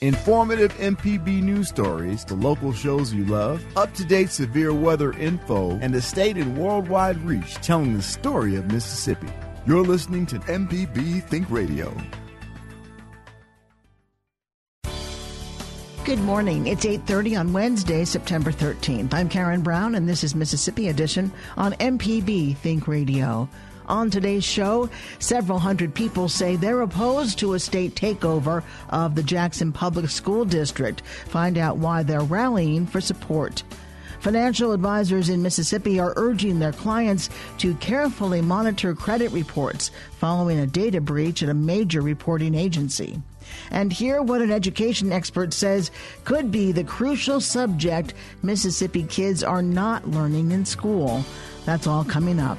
Informative MPB news stories, the local shows you love, up to date severe weather info, and a state and worldwide reach telling the story of Mississippi. You're listening to MPB Think Radio. Good morning. It's 8:30 on Wednesday, September 13th. I'm Karen Brown and this is Mississippi Edition on MPB Think Radio. On today's show, several hundred people say they're opposed to a state takeover of the Jackson Public School District. Find out why they're rallying for support. Financial advisors in Mississippi are urging their clients to carefully monitor credit reports following a data breach at a major reporting agency. And hear what an education expert says could be the crucial subject Mississippi kids are not learning in school. That's all coming up.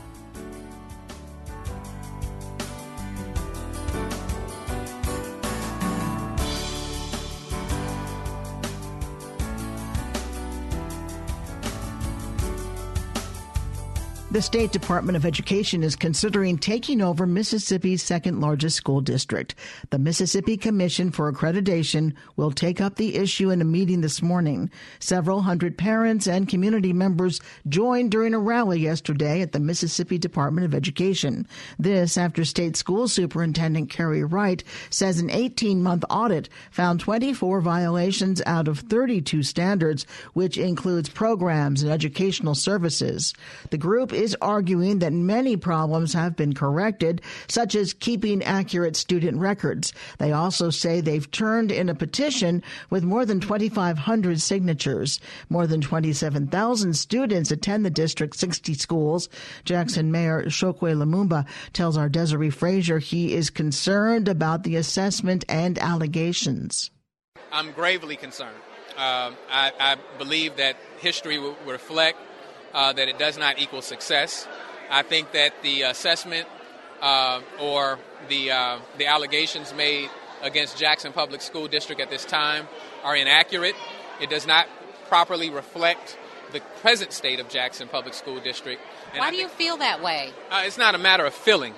The State Department of Education is considering taking over Mississippi's second largest school district. The Mississippi Commission for Accreditation will take up the issue in a meeting this morning. Several hundred parents and community members joined during a rally yesterday at the Mississippi Department of Education. This after State School Superintendent Carey Wright says an 18 month audit found 24 violations out of 32 standards, which includes programs and educational services. The group is arguing that many problems have been corrected, such as keeping accurate student records. They also say they've turned in a petition with more than 2,500 signatures. More than 27,000 students attend the district's 60 schools. Jackson Mayor Chokwe Lumumba tells our Desare Frazier he is concerned about the assessment and allegations. I'm gravely concerned. Uh, I, I, believe that history will reflect uh, that it does not equal success. I think that the assessment uh, or the uh, the allegations made against Jackson Public School District at this time are inaccurate. It does not properly reflect the present state of Jackson Public School District. And Why do you feel that way? Uh, it's not a matter of feeling.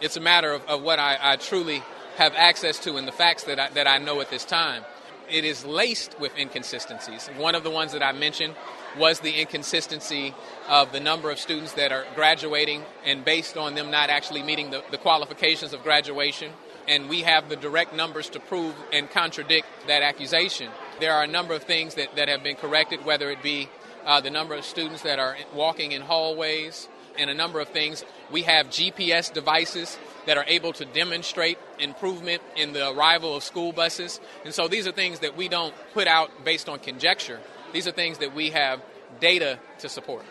It's a matter of, of what I, I, truly have access to and the facts that I, that I know at this time. It is laced with inconsistencies. One of the ones that I mentioned was the inconsistency of the number of students that are graduating and based on them not actually meeting the, the qualifications of graduation. And we have the direct numbers to prove and contradict that accusation. There are a number of things that, that have been corrected, whether it be uh, the number of students that are walking in hallways and a number of things. We have GPS devices that are able to demonstrate improvement in the arrival of school buses. And so these are things that we don't put out based on conjecture. These are things that we have data to support.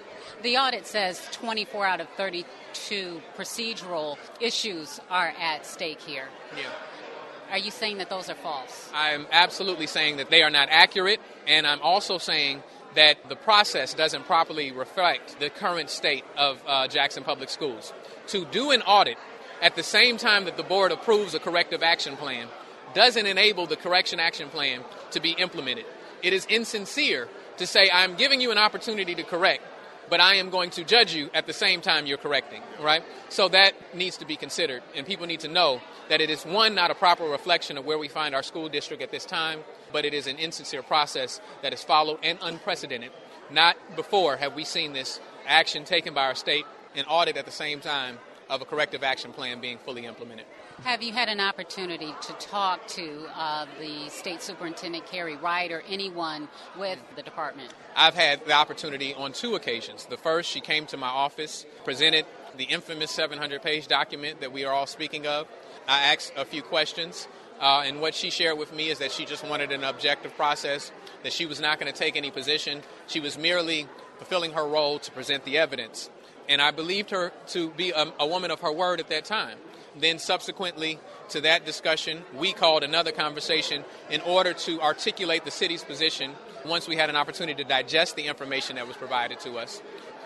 The audit says 24 out of 32 procedural issues are at stake here. Yeah. Are you saying that those are false? I'm absolutely saying that they are not accurate, and I'm also saying that the process doesn't properly reflect the current state of uh, Jackson Public Schools. To do an audit at the same time that the board approves a corrective action plan doesn't enable the correction action plan to be implemented it is insincere to say, I'm giving you an opportunity to correct, but I am going to judge you at the same time you're correcting, right? So that needs to be considered, and people need to know that it is one, not a proper reflection of where we find our school district at this time, but it is an insincere process that is followed and unprecedented. Not before have we seen this action taken by our state and audit at the same time of a corrective action plan being fully implemented. Have you had an opportunity to talk to uh, the state superintendent, Carey Wright, or anyone with the department? I've had the opportunity on two occasions. The first, she came to my office, presented the infamous 700 page document that we are all speaking of. I asked a few questions. Uh, and what she shared with me is that she just wanted an objective process, that she was not going to take any position. She was merely fulfilling her role to present the evidence. And I believed her to be a, a woman of her word at that time. Then, subsequently to that discussion, we called another conversation in order to articulate the city's position once we had an opportunity to digest the information that was provided to us.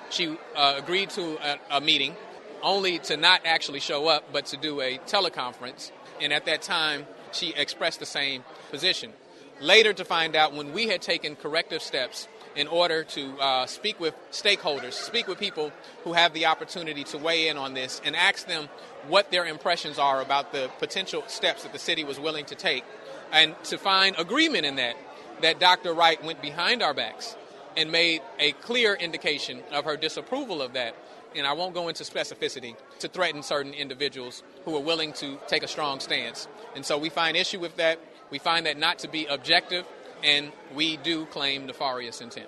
She uh, agreed to a, a meeting only to not actually show up, but to do a teleconference. And at that time, she expressed the same position. Later, to find out when we had taken corrective steps in order to uh, speak with stakeholders, speak with people who have the opportunity to weigh in on this, and ask them what their impressions are about the potential steps that the city was willing to take, and to find agreement in that, that Dr. Wright went behind our backs and made a clear indication of her disapproval of that. And I won't go into specificity to threaten certain individuals who are willing to take a strong stance. And so we find issue with that. We find that not to be objective, and we do claim nefarious intent.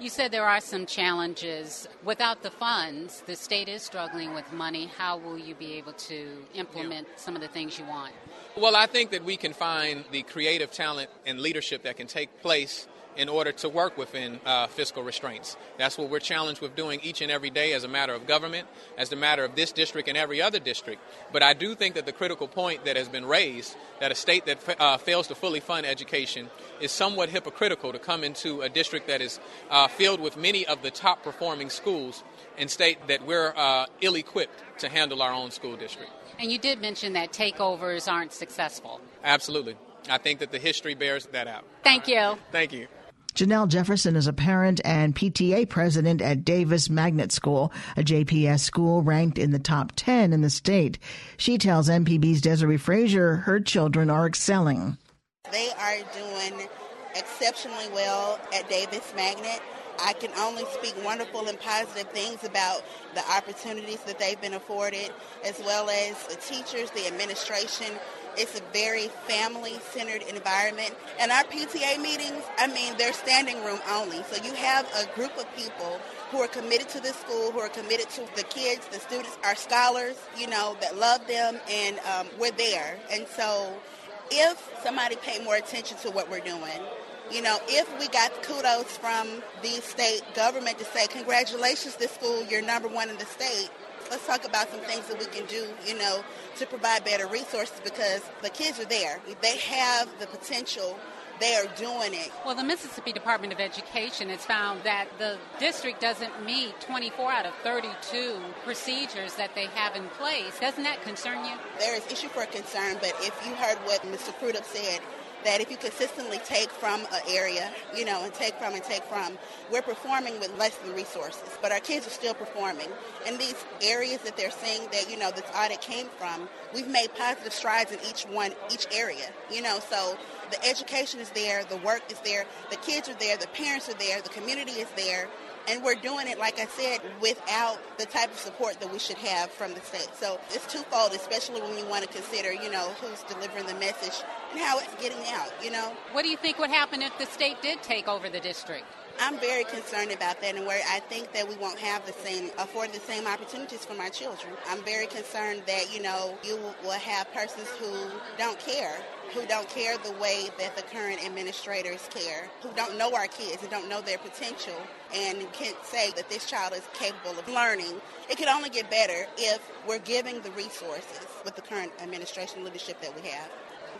You said there are some challenges. Without the funds, the state is struggling with money. How will you be able to implement yeah. some of the things you want? Well, I think that we can find the creative talent and leadership that can take place in order to work within uh, fiscal restraints. That's what we're challenged with doing each and every day as a matter of government, as a matter of this district and every other district. But I do think that the critical point that has been raised, that a state that uh, fails to fully fund education is somewhat hypocritical to come into a district that is uh, filled with many of the top performing schools and state that we're uh, ill equipped to handle our own school district. And you did mention that takeovers aren't successful. Absolutely. I think that the history bears that out. Thank you. Thank you. Janelle Jefferson is a parent and PTA president at Davis Magnet School, a JPS school ranked in the top 10 in the state. She tells MPB's Desare Frazier her children are excelling. They are doing exceptionally well at Davis Magnet. I can only speak wonderful and positive things about the opportunities that they've been afforded, as well as the teachers, the administration, it's a very family-centered environment. And our PTA meetings, I mean, they're standing room only. So you have a group of people who are committed to this school, who are committed to the kids, the students, our scholars, you know, that love them, and um, we're there. And so if somebody paid more attention to what we're doing, you know, if we got kudos from the state government to say, congratulations, this school, you're number one in the state, let's talk about some things that we can do, you know, to provide better resources because the kids are there. They have the potential they are doing it. Well, the Mississippi Department of Education has found that the district doesn't meet 24 out of 32 procedures that they have in place. Doesn't that concern you? There is issue for concern, but if you heard what Mr. Crudup said, that if you consistently take from an area, you know, and take from and take from, we're performing with less than resources, but our kids are still performing. In these areas that they're saying that, you know, this audit came from, we've made positive strides in each one, each area, you know, so the education is there, the work is there, the kids are there, the parents are there, the community is there, and we're doing it, like I said, without the type of support that we should have from the state. So it's twofold, especially when you want to consider, you know, who's delivering the message and how it's getting out, you know. What do you think would happen if the state did take over the district? I'm very concerned about that, and where I think that we won't have the same, afford the same opportunities for my children. I'm very concerned that you know you will have persons who don't care who don't care the way that the current administrators care, who don't know our kids and don't know their potential and can't say that this child is capable of learning. It could only get better if we're giving the resources with the current administration leadership that we have.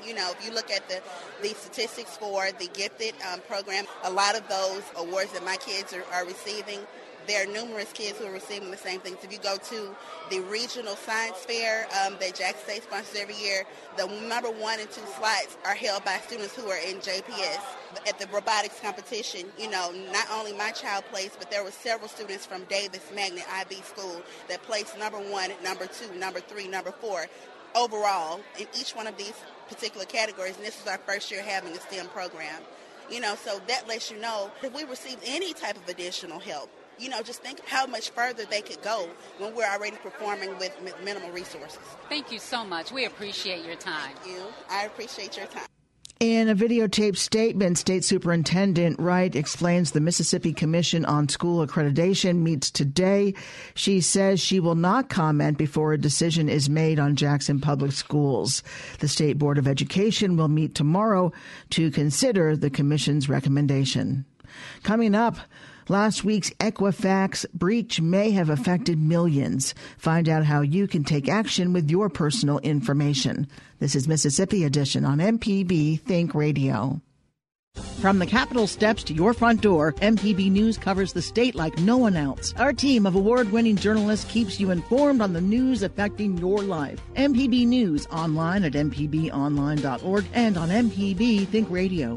You know, if you look at the, the statistics for the gifted um, program, a lot of those awards that my kids are, are receiving there are numerous kids who are receiving the same things. If you go to the regional science fair um, that Jackson State sponsors every year, the number one and two slots are held by students who are in JPS. At the robotics competition, you know, not only my child placed, but there were several students from Davis Magnet IB School that placed number one, number two, number three, number four overall in each one of these particular categories. And this is our first year having a STEM program. You know, so that lets you know if we receive any type of additional help, you know, just think how much further they could go when we're already performing with minimal resources. Thank you so much. We appreciate your time. Thank you. I appreciate your time. In a videotaped statement, State Superintendent Wright explains the Mississippi Commission on School Accreditation meets today. She says she will not comment before a decision is made on Jackson Public Schools. The State Board of Education will meet tomorrow to consider the Commission's recommendation. Coming up, Last week's Equifax breach may have affected millions. Find out how you can take action with your personal information. This is Mississippi Edition on MPB Think Radio. From the Capitol steps to your front door, MPB News covers the state like no one else. Our team of award winning journalists keeps you informed on the news affecting your life. MPB News online at MPBOnline.org and on MPB Think Radio.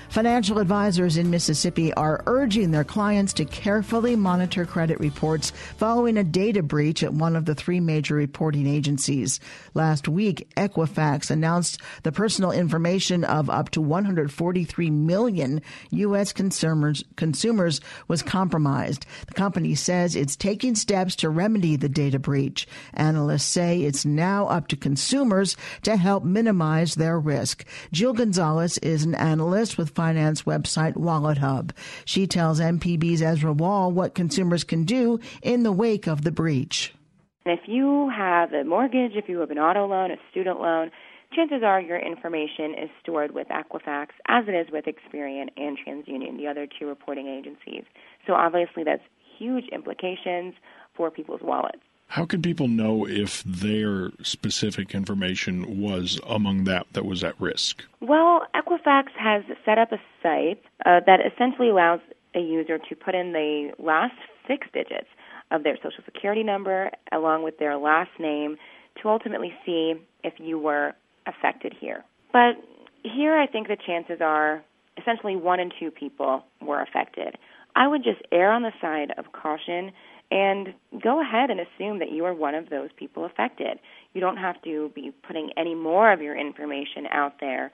Financial advisors in Mississippi are urging their clients to carefully monitor credit reports following a data breach at one of the three major reporting agencies. Last week, Equifax announced the personal information of up to 143 million U.S. consumers, consumers was compromised. The company says it's taking steps to remedy the data breach. Analysts say it's now up to consumers to help minimize their risk. Jill Gonzalez is an analyst with finance website WalletHub. She tells MPB's Ezra Wall what consumers can do in the wake of the breach. If you have a mortgage, if you have an auto loan, a student loan, chances are your information is stored with Equifax, as it is with Experian and TransUnion, the other two reporting agencies. So obviously, that's huge implications for people's wallets. How can people know if their specific information was among that that was at risk? Well, Equifax has set up a site uh, that essentially allows a user to put in the last six digits of their social security number along with their last name to ultimately see if you were affected here. But here I think the chances are essentially one in two people were affected. I would just err on the side of caution and go ahead and assume that you are one of those people affected. You don't have to be putting any more of your information out there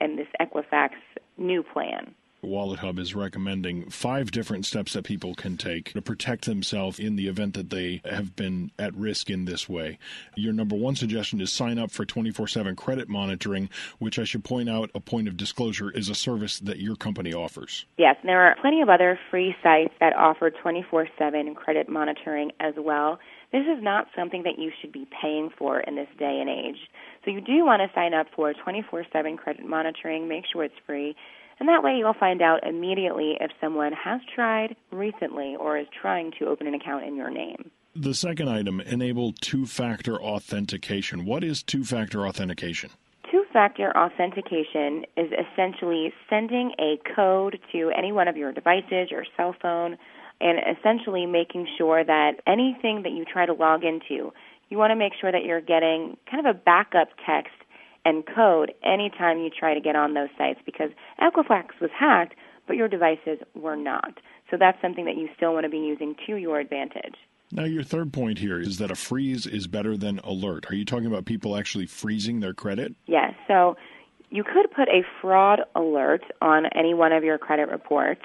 in this Equifax new plan. WalletHub is recommending five different steps that people can take to protect themselves in the event that they have been at risk in this way. Your number one suggestion is sign up for 24 7 credit monitoring, which I should point out a point of disclosure is a service that your company offers. Yes, and there are plenty of other free sites that offer 24 7 credit monitoring as well. This is not something that you should be paying for in this day and age. So you do want to sign up for 24 7 credit monitoring, make sure it's free. And that way you'll find out immediately if someone has tried recently or is trying to open an account in your name. The second item, enable two factor authentication. What is two factor authentication? Two factor authentication is essentially sending a code to any one of your devices, your cell phone, and essentially making sure that anything that you try to log into, you want to make sure that you're getting kind of a backup text and code anytime you try to get on those sites because Equifax was hacked, but your devices were not. So that's something that you still want to be using to your advantage. Now, your third point here is that a freeze is better than alert. Are you talking about people actually freezing their credit? Yes. So you could put a fraud alert on any one of your credit reports.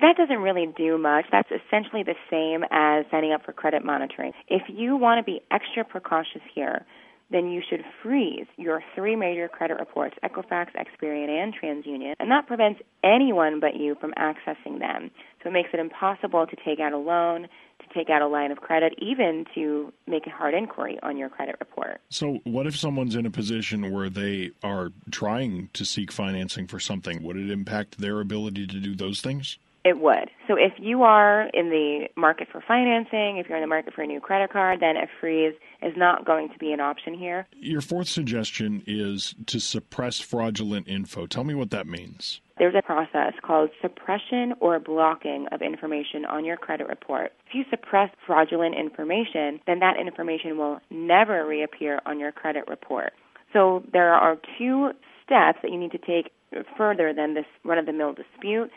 That doesn't really do much. That's essentially the same as signing up for credit monitoring. If you want to be extra precautious here, then you should freeze your three major credit reports, Equifax, Experian, and TransUnion, and that prevents anyone but you from accessing them. So it makes it impossible to take out a loan, to take out a line of credit, even to make a hard inquiry on your credit report. So, what if someone's in a position where they are trying to seek financing for something? Would it impact their ability to do those things? It would. So if you are in the market for financing, if you're in the market for a new credit card, then a freeze is not going to be an option here. Your fourth suggestion is to suppress fraudulent info. Tell me what that means. There's a process called suppression or blocking of information on your credit report. If you suppress fraudulent information, then that information will never reappear on your credit report. So there are two steps that you need to take further than this run of the mill dispute.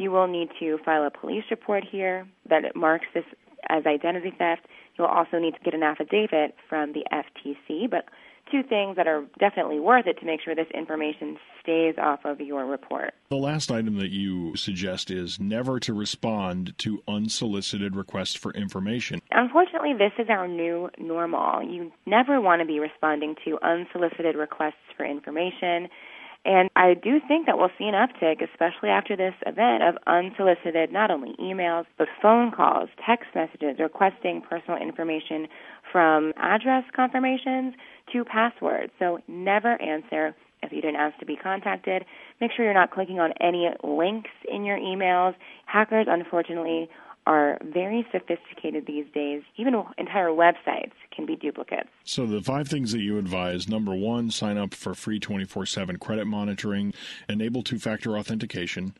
You will need to file a police report here that marks this as identity theft. You'll also need to get an affidavit from the FTC, but two things that are definitely worth it to make sure this information stays off of your report. The last item that you suggest is never to respond to unsolicited requests for information. Unfortunately, this is our new normal. You never want to be responding to unsolicited requests for information. And I do think that we'll see an uptick, especially after this event, of unsolicited not only emails, but phone calls, text messages requesting personal information from address confirmations to passwords. So never answer if you didn't ask to be contacted. Make sure you're not clicking on any links in your emails. Hackers, unfortunately, are very sophisticated these days. Even entire websites can be duplicates. So, the five things that you advise number one, sign up for free 24 7 credit monitoring, enable two factor authentication.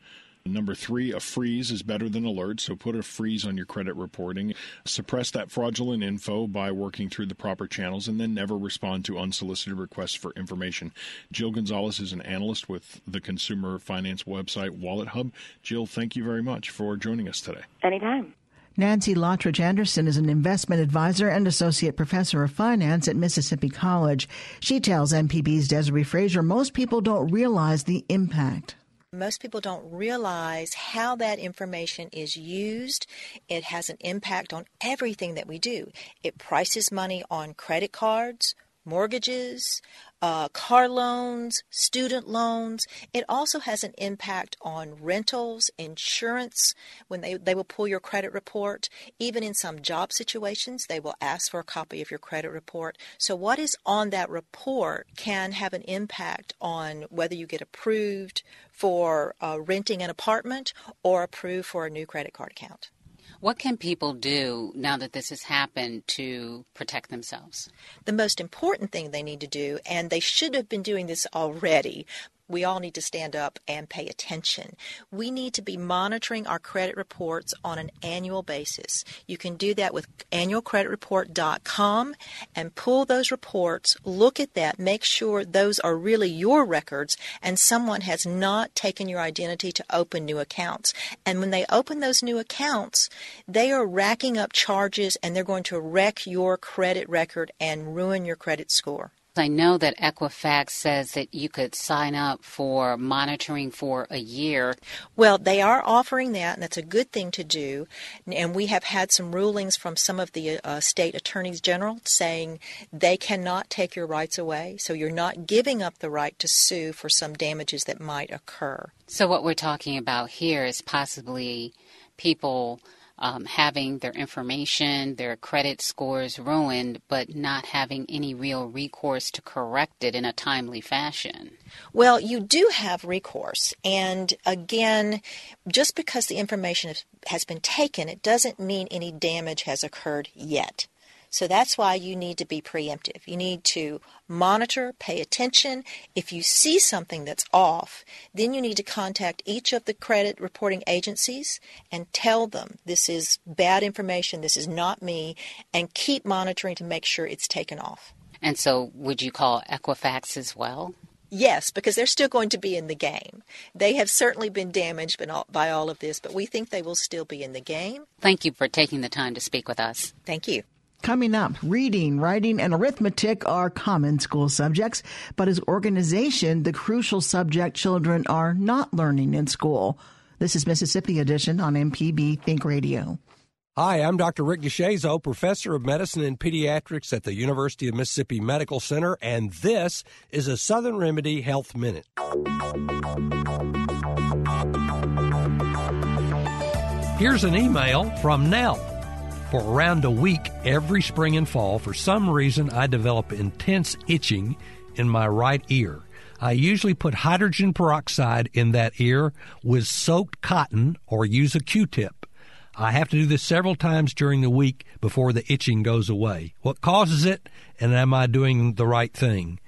Number three, a freeze is better than alert, so put a freeze on your credit reporting. Suppress that fraudulent info by working through the proper channels and then never respond to unsolicited requests for information. Jill Gonzalez is an analyst with the consumer finance website WalletHub. Jill, thank you very much for joining us today. Anytime. Nancy Lottridge Anderson is an investment advisor and associate professor of finance at Mississippi College. She tells MPB's Desare Frazier most people don't realize the impact. Most people don't realize how that information is used. It has an impact on everything that we do. It prices money on credit cards, mortgages, uh, car loans, student loans. It also has an impact on rentals, insurance, when they, they will pull your credit report. Even in some job situations, they will ask for a copy of your credit report. So, what is on that report can have an impact on whether you get approved for uh, renting an apartment or approved for a new credit card account. What can people do now that this has happened to protect themselves? The most important thing they need to do, and they should have been doing this already, we all need to stand up and pay attention. We need to be monitoring our credit reports on an annual basis. You can do that with annualcreditreport.com and pull those reports, look at that, make sure those are really your records and someone has not taken your identity to open new accounts. And when they open those new accounts, they are racking up charges and they're going to wreck your credit record and ruin your credit score. I know that Equifax says that you could sign up for monitoring for a year. Well, they are offering that, and that's a good thing to do. And we have had some rulings from some of the uh, state attorneys general saying they cannot take your rights away, so you're not giving up the right to sue for some damages that might occur. So, what we're talking about here is possibly people um, having their information, their credit scores ruined, but not having any real recourse to correct it in a timely fashion. Well, you do have recourse. And again, just because the information has been taken, it doesn't mean any damage has occurred yet. So that's why you need to be preemptive. You need to monitor, pay attention. If you see something that's off, then you need to contact each of the credit reporting agencies and tell them this is bad information, this is not me, and keep monitoring to make sure it's taken off. And so, would you call Equifax as well? Yes, because they're still going to be in the game. They have certainly been damaged by all of this, but we think they will still be in the game. Thank you for taking the time to speak with us. Thank you. Coming up, reading, writing, and arithmetic are common school subjects, but as organization, the crucial subject children are not learning in school. This is Mississippi Edition on MPB Think Radio. Hi, I'm Dr. Rick DeShazo, professor of medicine and pediatrics at the University of Mississippi Medical Center, and this is a Southern Remedy Health Minute. Here's an email from Nell. For around a week every spring and fall, for some reason, I develop intense itching in my right ear. I usually put hydrogen peroxide in that ear with soaked cotton or use a Q tip. I have to do this several times during the week before the itching goes away. What causes it, and am I doing the right thing?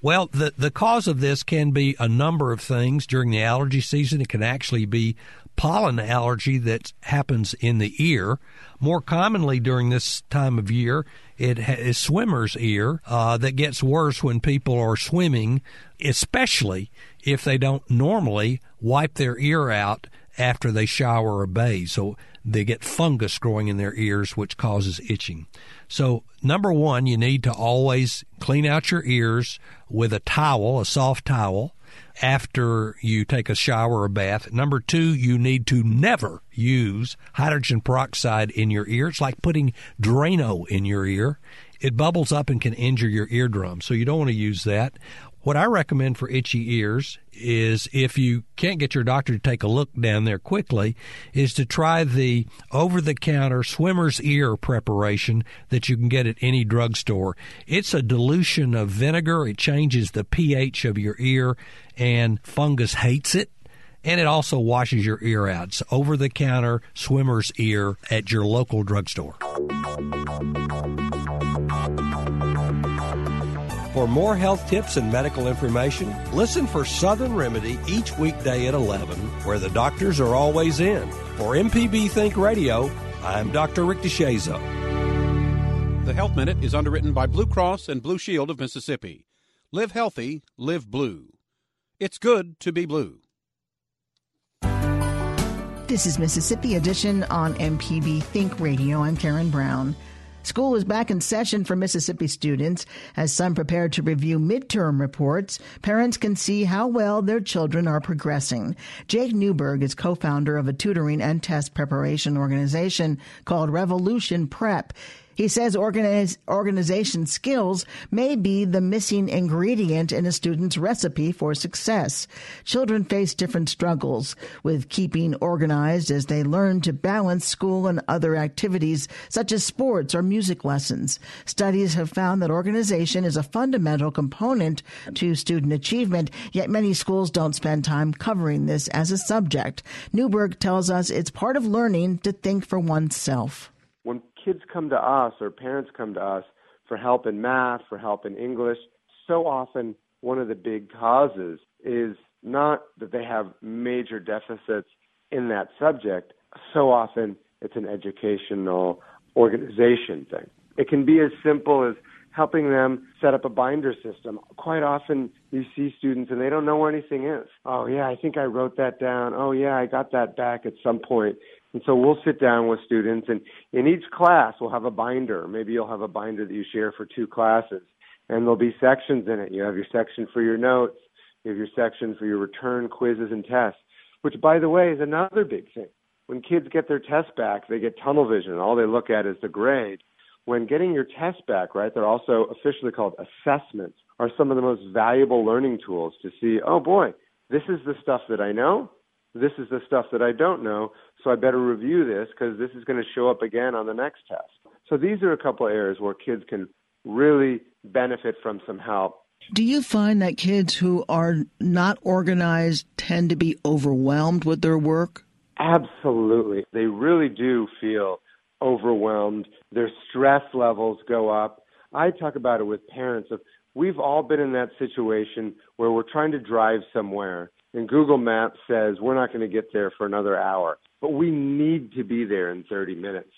Well, the, the cause of this can be a number of things during the allergy season. It can actually be pollen allergy that happens in the ear. More commonly during this time of year, it is swimmer's ear uh, that gets worse when people are swimming, especially if they don't normally wipe their ear out after they shower or bathe. So they get fungus growing in their ears, which causes itching. So, number one, you need to always clean out your ears with a towel, a soft towel after you take a shower or bath. Number two, you need to never use hydrogen peroxide in your ear. It's like putting Drano in your ear. It bubbles up and can injure your eardrum, so you don't want to use that. What I recommend for itchy ears is if you can't get your doctor to take a look down there quickly, is to try the over the counter swimmer's ear preparation that you can get at any drugstore. It's a dilution of vinegar, it changes the pH of your ear, and fungus hates it and it also washes your ear out. It's over the counter swimmer's ear at your local drugstore. For more health tips and medical information, listen for Southern Remedy each weekday at 11, where the doctors are always in. For MPB Think Radio, I'm Dr. Rick DeShazo. The Health Minute is underwritten by Blue Cross and Blue Shield of Mississippi. Live healthy, live blue. It's good to be blue. This is Mississippi Edition on MPB Think Radio. I'm Karen Brown. School is back in session for Mississippi students. As some prepare to review midterm reports, parents can see how well their children are progressing. Jake Neuberg is co-founder of a tutoring and test preparation organization called Revolution Prep. He says organization skills may be the missing ingredient in a student's recipe for success. Children face different struggles with keeping organized as they learn to balance school and other activities such as sports or music lessons. Studies have found that organization is a fundamental component to student achievement, yet many schools don't spend time covering this as a subject. Neuberg tells us it's part of learning to think for oneself kids come to us or parents come to us for help in math, for help in English, so often one of the big causes is not that they have major deficits in that subject. So often it's an educational organization thing. It can be as simple as helping them set up a binder system. Quite often you see students and they don't know where anything is. Oh yeah, I think I wrote that down. Oh yeah, I got that back at some point. And so we'll sit down with students, and in each class we'll have a binder. Maybe you'll have a binder that you share for two classes, and there'll be sections in it. You have your section for your notes, you have your section for your return quizzes and tests, which, by the way, is another big thing. When kids get their tests back, they get tunnel vision, all they look at is the grade. When getting your tests back, right, they're also officially called assessments, are some of the most valuable learning tools to see, oh boy, this is the stuff that I know, this is the stuff that I don't know, so I better review this because this is going to show up again on the next test. So these are a couple of areas where kids can really benefit from some help. Do you find that kids who are not organized tend to be overwhelmed with their work? Absolutely. They really do feel overwhelmed. Their stress levels go up. I talk about it with parents of we've all been in that situation where we're trying to drive somewhere and Google Maps says we're not going to get there for another hour, but we need to be there in 30 minutes.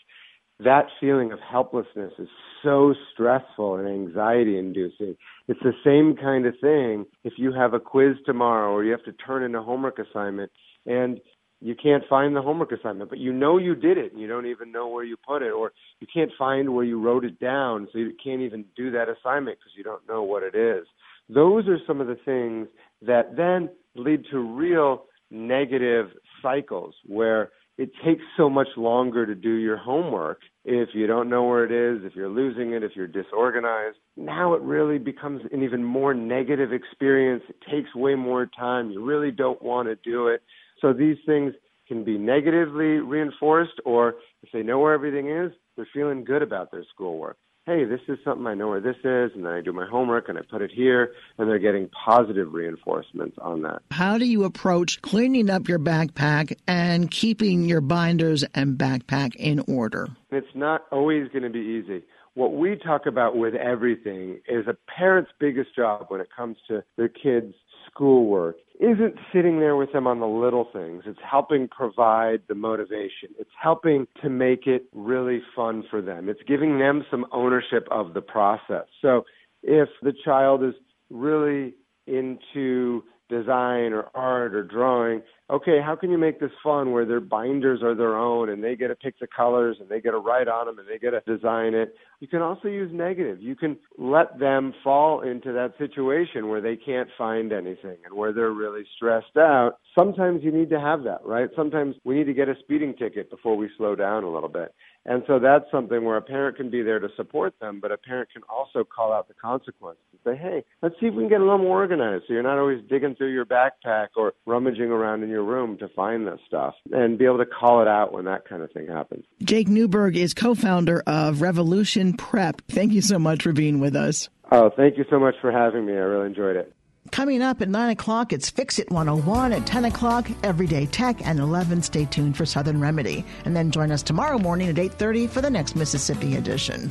That feeling of helplessness is so stressful and anxiety inducing. It's the same kind of thing if you have a quiz tomorrow or you have to turn in a homework assignment and you can't find the homework assignment, but you know you did it and you don't even know where you put it, or you can't find where you wrote it down, so you can't even do that assignment because you don't know what it is. Those are some of the things that then lead to real negative cycles where it takes so much longer to do your homework if you don't know where it is, if you're losing it, if you're disorganized. Now it really becomes an even more negative experience. It takes way more time. You really don't want to do it. So these things can be negatively reinforced, or if they know where everything is, they're feeling good about their schoolwork hey, this is something I know where this is, and then I do my homework and I put it here, and they're getting positive reinforcements on that. How do you approach cleaning up your backpack and keeping your binders and backpack in order? It's not always going to be easy. What we talk about with everything is a parent's biggest job when it comes to their kids' schoolwork isn't sitting there with them on the little things. It's helping provide the motivation. It's helping to make it really fun for them. It's giving them some ownership of the process. So if the child is really into design or art or drawing, okay, how can you make this fun where their binders are their own and they get to pick the colors and they get to write on them and they get to design it? You can also use negative. You can let them fall into that situation where they can't find anything and where they're really stressed out. Sometimes you need to have that, right? Sometimes we need to get a speeding ticket before we slow down a little bit. And so that's something where a parent can be there to support them, but a parent can also call out the consequences and say, hey, let's see if we can get a little more organized so you're not always digging through your backpack or rummaging around in your room to find this stuff and be able to call it out when that kind of thing happens. Jake Neuberg is co founder of Revolution Prep. Thank you so much for being with us. Oh, thank you so much for having me. I really enjoyed it. Coming up at 9 o'clock, it's Fix It 101. At 10 o'clock, Everyday Tech. And 11, stay tuned for Southern Remedy. And then join us tomorrow morning at 8.30 for the next Mississippi edition.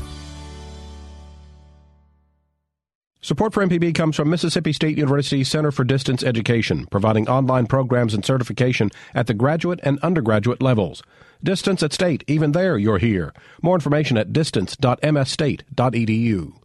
Support for MPB comes from Mississippi State University Center for Distance Education, providing online programs and certification at the graduate and undergraduate levels. Distance at State, even there you're here. More information at distance.msstate.edu.